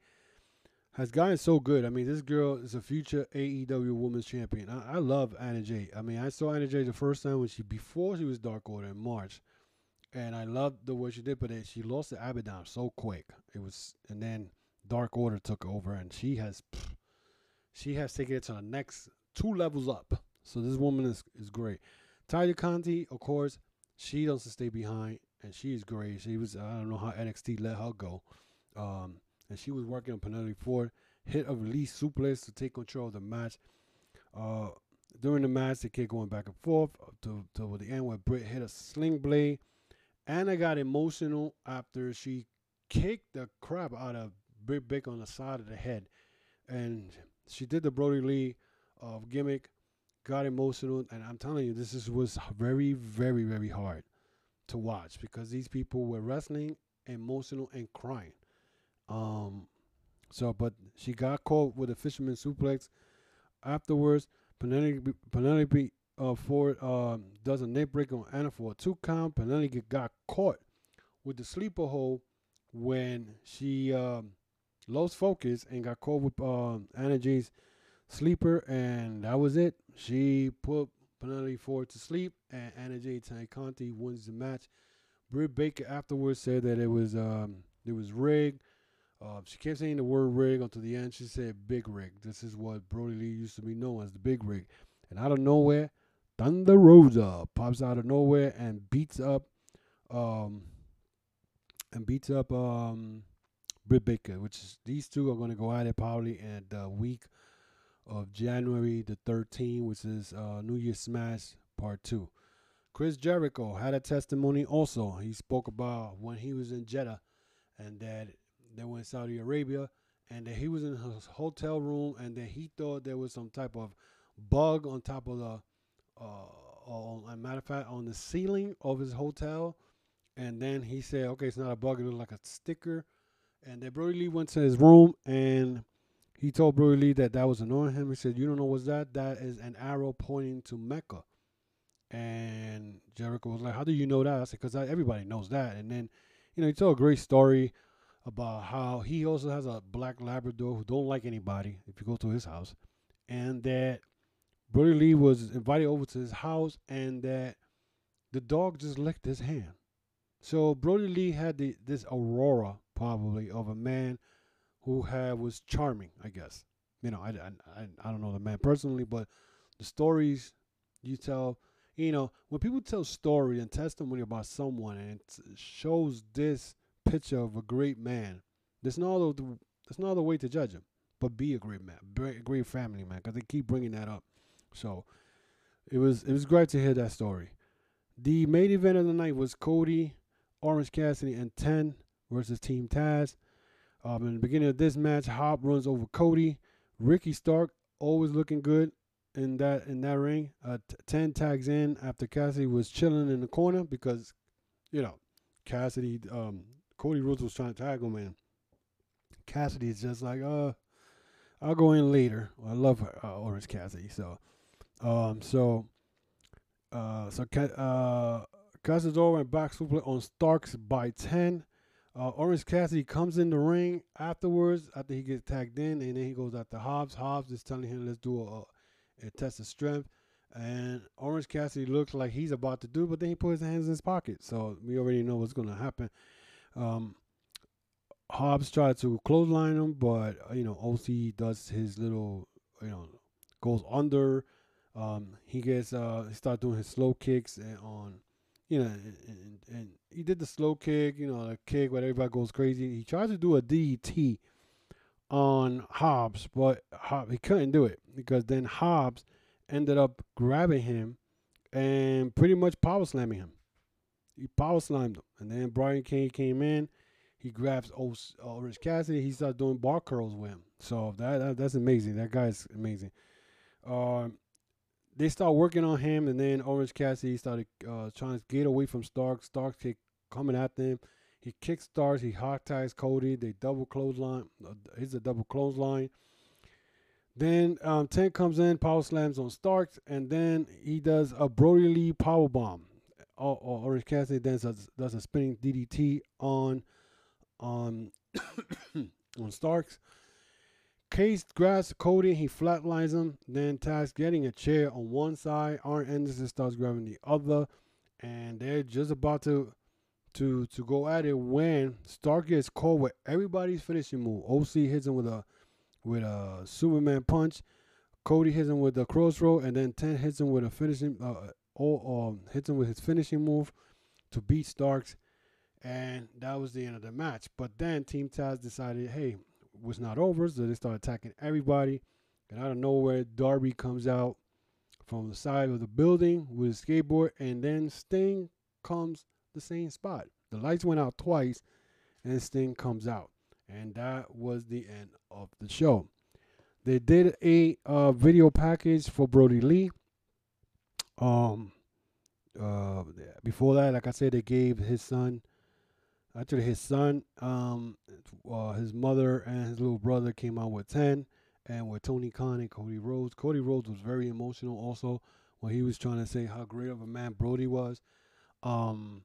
Speaker 1: has gotten so good. I mean, this girl is a future AEW Women's Champion. I, I love Anna Jay. I mean, I saw Anna Jay the first time when she before she was Dark Order in March, and I loved the way she did. But then she lost to Abaddon so quick. It was, and then Dark Order took over, and she has, she has taken it to the next two levels up. So this woman is is great. Taya Conti, of course, she doesn't stay behind, and she is great. She was I don't know how NXT let her go. Um, and she was working on Penelope Ford. Hit a release suplex to take control of the match. Uh, during the match, they kept going back and forth to, to the end where Britt hit a sling blade. Anna got emotional after she kicked the crap out of Britt Baker on the side of the head. And she did the Brodie Lee uh, gimmick, got emotional. And I'm telling you, this is, was very, very, very hard to watch because these people were wrestling, emotional, and crying. Um, so, but she got caught with a fisherman suplex. Afterwards, Penelope, Penelope uh, Ford um, does a neck break on Anna for a two count. Penelope got caught with the sleeper hold when she um, lost focus and got caught with um, Jay's sleeper, and that was it. She put Penelope Ford to sleep, and Anna Jay Conti wins the match. Britt Baker afterwards said that it was um, it was rigged uh, she kept saying the word rig until the end. She said big rig. This is what Brodie Lee used to be known as the big rig. And out of nowhere, Thunder Rosa pops out of nowhere and beats up um and beats up um Britt Baker, which is these two are gonna go at it probably in the week of January the 13th, which is uh, New Year's Smash Part 2. Chris Jericho had a testimony also. He spoke about when he was in Jeddah and that they were in Saudi Arabia, and that he was in his hotel room, and that he thought there was some type of bug on top of the, uh, on, a matter of fact, on the ceiling of his hotel. And then he said, okay, it's not a bug, it looks like a sticker. And then Brodie Lee went to his room and he told Brodie Lee that that was annoying him. He said, you don't know what's that? That is an arrow pointing to Mecca. And Jericho was like, how do you know that? I said, because everybody knows that. And then, you know, he told a great story about how he also has a black Labrador who don't like anybody if you go to his house, and that Brodie Lee was invited over to his house, and that the dog just licked his hand. So Brodie Lee had the, this aurora probably of a man who had was charming, I guess. You know, I, I, I don't know the man personally, but the stories you tell, you know, when people tell story and testimony about someone and it shows this picture of a great man. There's no other, there's no other way to judge him, but be a great man, a great family man, because they keep bringing that up. So it was it was great to hear that story. The main event of the night was Cody, Orange Cassidy, and Ten versus Team Taz. Um, in the beginning of this match, Hobbs runs over Cody. Ricky Stark always looking good in that in that ring. Uh, t- Ten tags in after Cassidy was chilling in the corner because, you know, Cassidy um, Cody Rhodes was trying to tag him, and Cassidy is just like, uh, I'll go in later. I love uh, Orange Cassidy, so, um, so, uh, so uh, Cassidy's over and back super on Starks by ten. Uh, Orange Cassidy comes in the ring afterwards after he gets tagged in, and then he goes after Hobbs. Hobbs is telling him, "Let's do a, a test of strength." And Orange Cassidy looks like he's about to do, but then he puts his hands in his pocket. So we already know what's going to happen. Um, Hobbs tried to clothesline him, but uh, you know OC does his little, you know, goes under. Um, he gets uh, he starts doing his slow kicks and on, you know, and, and, he did the slow kick, you know, the kick where everybody goes crazy. He tried to do a DDT on Hobbs, but Hobbs, he couldn't do it because then Hobbs ended up grabbing him and pretty much power slamming him he power slammed him. And then Brian Cage came in. He grabs Orange Cassidy. He started doing bar curls with him. So that, that that's amazing. That guy's amazing. Um, they start working on him, and then Orange Cassidy started uh, trying to get away from Stark. Stark kept coming at them. He kicks Starks. He hot ties Cody. They double clothesline. Uh, he's a double clothesline. Then um, Tank comes in, power slams on Starks, and then he does a Brodie Lee power bomb or, Orange Cassidy then does, does a spinning DDT on on on Starks. Cage grabs Cody, he flatlines him. Then Taz getting a chair on one side. Arn Anderson starts grabbing the other, and they're just about to to to go at it when Stark gets caught with everybody's finishing move. OC hits him with a with a Superman punch. Cody hits him with the crossroad, and then Ten hits him with a finishing uh, all um, hits him with his finishing move to beat Starks, and that was the end of the match. But then Team Taz decided, hey, was not over, so they start attacking everybody. And out of nowhere, Darby comes out from the side of the building with a skateboard, and then Sting comes the same spot. The lights went out twice, and Sting comes out, and that was the end of the show. They did a uh, video package for Brodie Lee. Um, uh, before that, like I said, they gave his son, actually his son, um, uh, his mother and his little brother came out with ten, and with Tony Khan and Cody Rhodes. Cody Rhodes was very emotional also when he was trying to say how great of a man Brodie was. Um,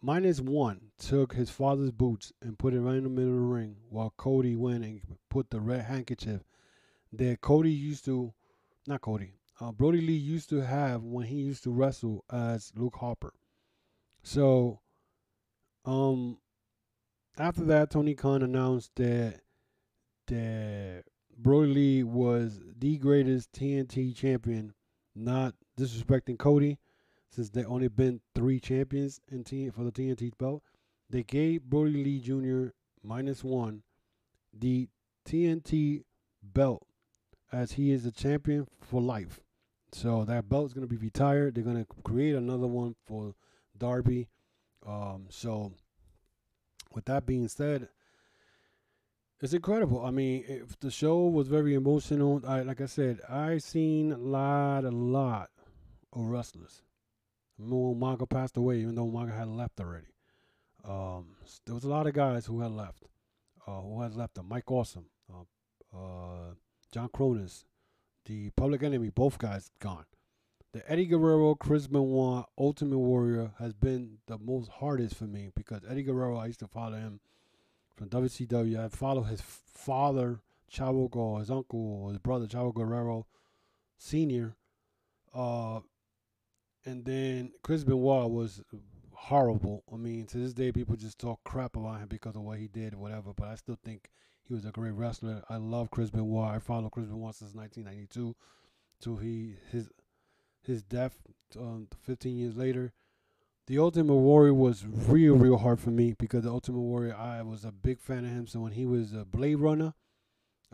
Speaker 1: minus one took his father's boots and put it right in the middle of the ring while Cody went and put the red handkerchief that Cody used to, not Cody, uh, Brodie Lee used to have when he used to wrestle as Luke Harper. So, um, after that, Tony Khan announced that that Brodie Lee was the greatest TNT champion, not disrespecting Cody, since there only been three champions in T for the TNT belt. They gave Brodie Lee Jr. minus one the TNT belt as he is the champion for life. So that belt is going to be retired. They're going to create another one for Darby. Um, so, with that being said, it's incredible. I mean, if the show was very emotional, I like I said, I seen a lot, a lot of wrestlers. When Maga passed away, even though Maga had left already. Um, there was a lot of guys who had left. Uh, who had left? Them. Mike Awesome, uh, uh, John Kronus, the Public Enemy, both guys gone. The Eddie Guerrero, Chris Benoit, Ultimate Warrior has been the most hardest for me because Eddie Guerrero, I used to follow him from WCW. I follow his father, Chavo Guerrero, his uncle, his brother, Chavo Guerrero Senior. Uh, and then Chris Benoit was horrible. I mean, to this day, people just talk crap about him because of what he did, whatever. But I still think he was a great wrestler. I love Chris Benoit. I followed Chris Benoit since 1992, till he his his death um, 15 years later. The Ultimate Warrior was real, real hard for me because the Ultimate Warrior, I was a big fan of him. So when he was a Blade Runner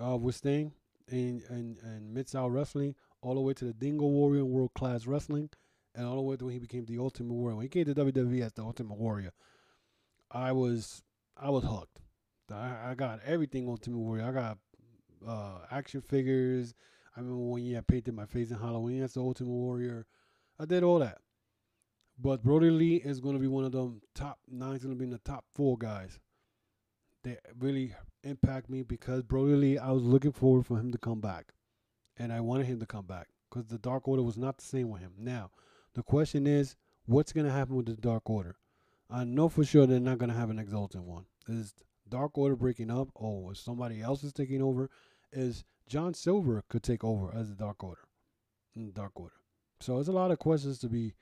Speaker 1: uh, with Sting and and and Mid South Wrestling, all the way to the Dingo Warrior World Class Wrestling, and all the way to when he became the Ultimate Warrior. When he came to WWE as the Ultimate Warrior, I was I was hooked. I, I got everything Ultimate Warrior. I got uh, action figures. I remember one year I painted my face in Halloween as the Ultimate Warrior. I did all that. But Brodie Lee is going to be one of them top nine. Going to be in the top four guys. They really impact me because Brodie Lee, I was looking forward for him to come back. And I wanted him to come back because the Dark Order was not the same with him. Now, the question is, what's going to happen with the Dark Order? I know for sure they're not going to have an Exalted one. Is Dark Order breaking up? Oh, if somebody else is taking over, is John Silver could take over as the Dark Order, Dark Order. So there's a lot of questions to be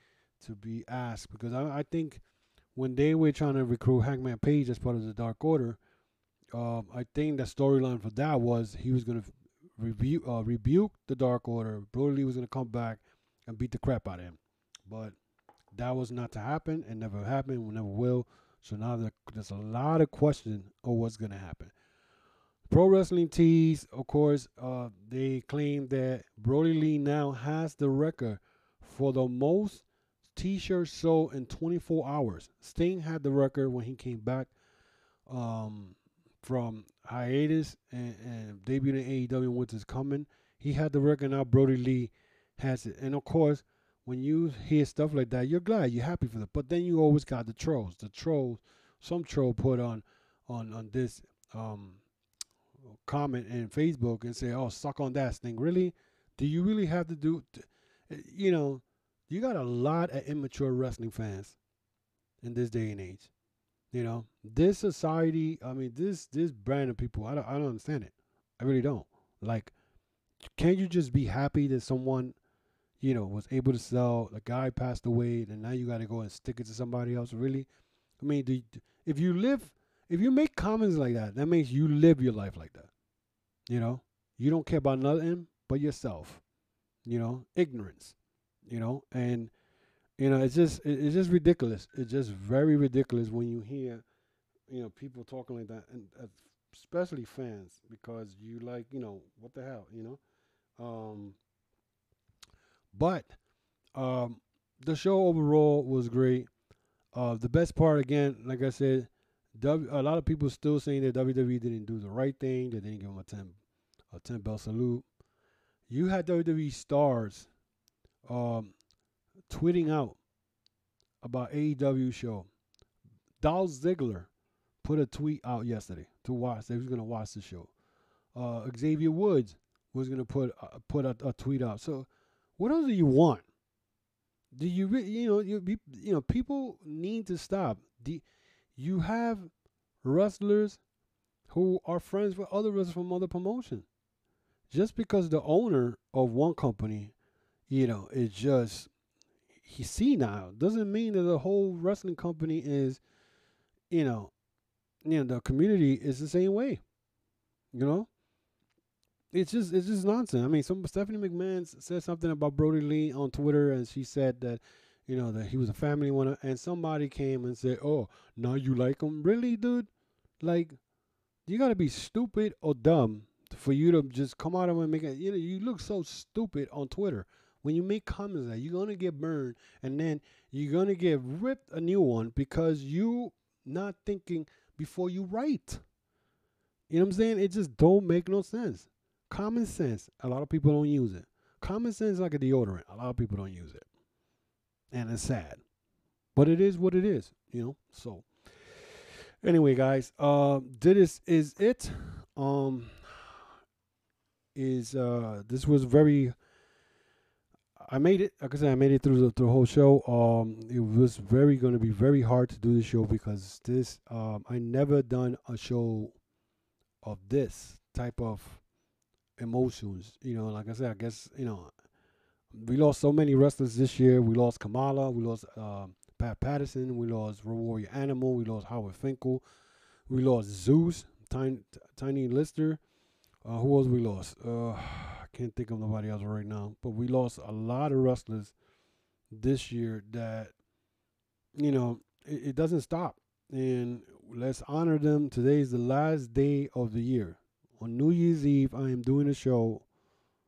Speaker 1: to be asked because I, I think when they were trying to recruit Hangman Page as part of the Dark Order, um, I think the storyline for that was he was going to rebuke uh, rebuke the Dark Order. Brodie was going to come back and beat the crap out of him, but that was not to happen. It never happened. It never will. So now there's a lot of questions of what's going to happen. Pro Wrestling Tees, of course, uh, they claim that Brodie Lee now has the record for the most T-shirts sold in 24 hours. Sting had the record when he came back um, from hiatus and, and debuted in AEW Winter's Coming. He had the record. Now Brodie Lee has it, and of course, when you hear stuff like that, you're glad, you're happy for them. But then you always got the trolls. The trolls, some troll put on on on this um, comment in Facebook and say, "Oh, suck on that thing." Really? Do you really have to do? Eh, you know, you got a lot of immature wrestling fans in this day and age. You know, this society. I mean, this this brand of people. I don't. I don't understand it. I really don't. Like, can't you just be happy that someone, you know, was able to sell? The guy passed away, and now you got to go and stick it to somebody else. Really? I mean, do you, if you live, if you make comments like that, that means you live your life like that. You know, you don't care about nothing but yourself. You know, ignorance. You know, and you know, it's just it's just ridiculous. It's just very ridiculous when you hear, you know, people talking like that, and uh, especially fans, because you like, you know, what the hell, you know. Um, but um, the show overall was great. Uh, the best part, again, like I said, w, a lot of people still saying that WWE didn't do the right thing. They didn't give him a ten, a ten bell salute. You had WWE stars um, tweeting out about AEW show. Dolph Ziggler put a tweet out yesterday to watch. They was gonna watch the show. Uh, Xavier Woods was gonna put uh, put a, a, tweet out. So, what else do you want? Do you re- you know you you know people need to stop. The, you have wrestlers who are friends with other wrestlers from other promotions. Just because the owner of one company, you know, is just he's senile doesn't mean that the whole wrestling company is, you know, you know the community is the same way. You know, it's just it's just nonsense. I mean, some Stephanie McMahon said something about Brodie Lee on Twitter, and she said that you know that he was a family one, and somebody came and said, "Oh, now you like him, really, dude? Like, you gotta be stupid or dumb for you to just come out of and make it. You know, you look so stupid on Twitter." When you make comments that you're gonna get burned, and then you're gonna get ripped a new one because you not thinking before you write. You know what I'm saying? It just don't make no sense. Common sense, a lot of people don't use it. Common sense like a deodorant. A lot of people don't use it. And it's sad. But it is what it is, you know? So anyway, guys, uh this is it. Um is uh this was very I made it. Like I said, I made it through the, through the whole show. Um, it was very going to be very hard to do the show because this um, I never done a show of this type of emotions. You know, like I said, I guess you know we lost so many wrestlers this year. We lost Kamala. We lost um, Pat Patterson. We lost Road Warrior Animal. We lost Howard Finkel. We lost Zeus, Tiny, Tiny Lister. Uh, who else we lost? Uh, I can't think of nobody else right now. But we lost a lot of wrestlers this year that, you know, it, it doesn't stop. And let's honor them. Today is the last day of the year. On New Year's Eve, I am doing a show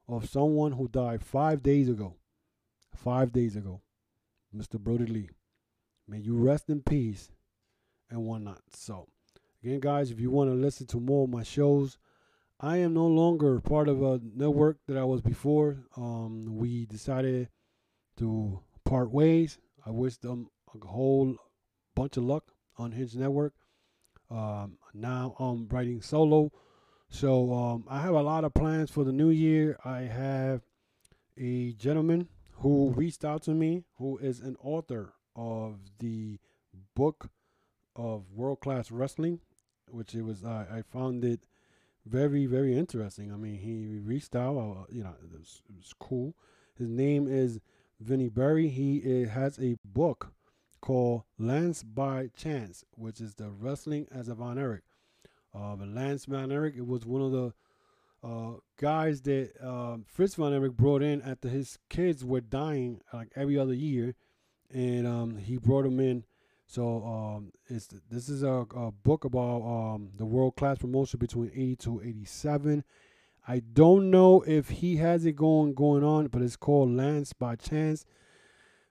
Speaker 1: of someone who died five days ago. Five days ago. Mr. Brodie Lee. May you rest in peace and whatnot. So, again, guys, if you want to listen to more of my shows, I am no longer part of a network that I was before. Um, we decided to part ways. I wish them a whole bunch of luck on his network. Um, now I'm writing solo. So um, I have a lot of plans for the new year. I have a gentleman who reached out to me who is an author of the book of world class wrestling, which it was I, I found it very very interesting. I mean, he reached out. Uh, you know, it was, it was, cool. His name is Vinny Berry. He uh, has a book called Lance by Chance, which is the wrestling as a Von Erich. Uh, Lance Von Erich, it was one of the uh, guys that um, Fritz Von Erich brought in after his kids were dying like every other year, and um, he brought them in so um, it's this is a, a book about um, the world class promotion between 82 87. I don't know if he has it going going on, but it's called Lance by Chance.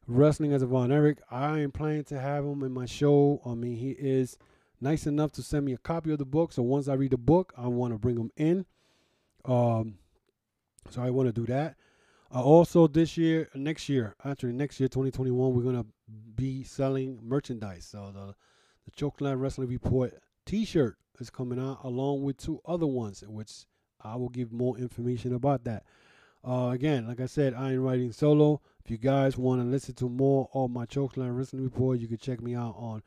Speaker 1: Wrestling as a Von Erich. I am planning to have him in my show. I mean, he is nice enough to send me a copy of the book. So once I read the book, I want to bring them in. Um, so I want to do that. Uh, also, this year, next year, actually next year, 2021, we're gonna be selling merchandise. So the the Chokeslam Wrestling Report T-shirt is coming out along with two other ones, which I will give more information about that. Uh, again, like I said, I am writing solo. If you guys want to listen to more of my Chokeslam Wrestling Report, you can check me out on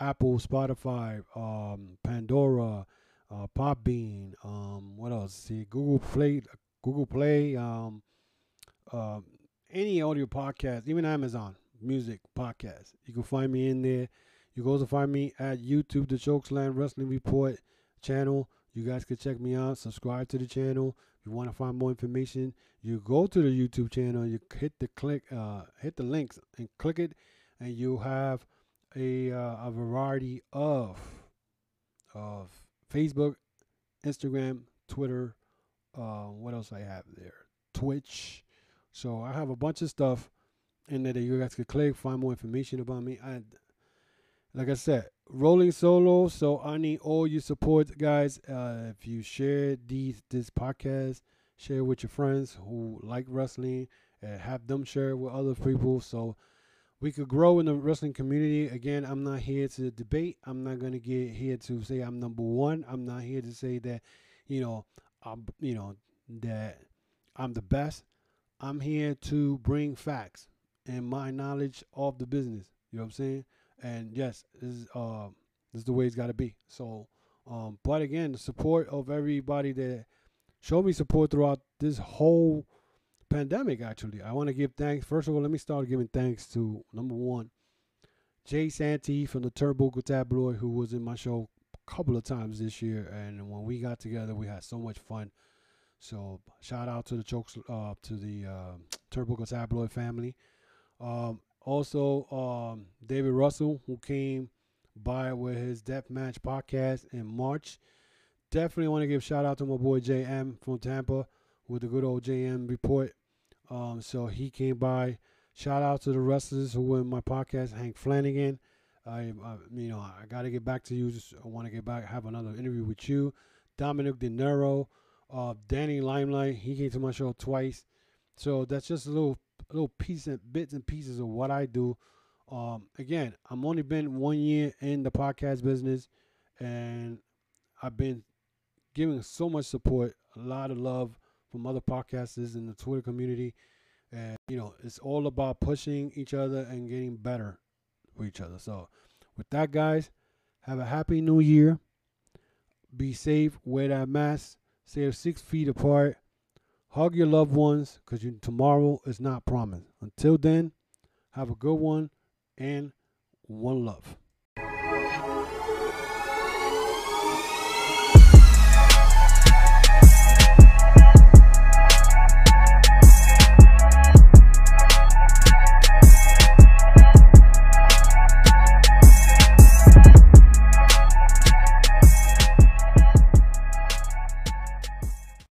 Speaker 1: Apple, Spotify, um, Pandora, uh, Podbean. Um, what else? See, Google Play, Google Play. Um, uh, any audio podcast, even Amazon Music podcast. You can find me in there. You can also find me at YouTube, the Chokeslam Wrestling Report channel. You guys can check me out. Subscribe to the channel. If you want to find more information, you go to the YouTube channel. You hit the click, uh, hit the links, and click it, and you have a uh, a variety of of Facebook, Instagram, Twitter. Uh, what else I have there? Twitch. So I have a bunch of stuff in there that you guys could click, find more information about me. I, like I said, rolling solo. So I need all your support, guys. Uh, if you share these this podcast, share with your friends who like wrestling, and have them share it with other people. So we could grow in the wrestling community. Again, I'm not here to debate. I'm not gonna get here to say I'm number one. I'm not here to say that, you know, I'm you know that I'm the best. I'm here to bring facts and my knowledge of the business. You know what I'm saying? And yes, this is uh this is the way it's got to be. So, um, but again, the support of everybody that showed me support throughout this whole pandemic. Actually, I want to give thanks. First of all, let me start giving thanks to number one, Jay Santee from the Turbo Tabloid, who was in my show a couple of times this year, and when we got together, we had so much fun. So shout out to the jokes uh, to the uh, Turnbuckle Tabloid family. Um, also, um, David Russell, who came by with his Death Match podcast in March. Definitely want to give shout out to my boy JM from Tampa with the good old JM report. Um, so he came by. Shout out to the wrestlers who were in my podcast, Hank Flanagan. I, I you know, I got to get back to you. Just I want to get back, have another interview with you. Dominic De Niro, uh, Danny Limelight. He came to my show twice. So that's just a little, a little piece and bits and pieces of what I do. Um, again, I'm only been one year in the podcast business, and I've been giving so much support, a lot of love from other podcasters in the Twitter community. And, you know, it's all about pushing each other and getting better for each other. So, with that, guys, have a happy new year. Be safe, wear that mask, stay six feet apart, hug your loved ones because tomorrow is not promised. Until then, have a good one and one love.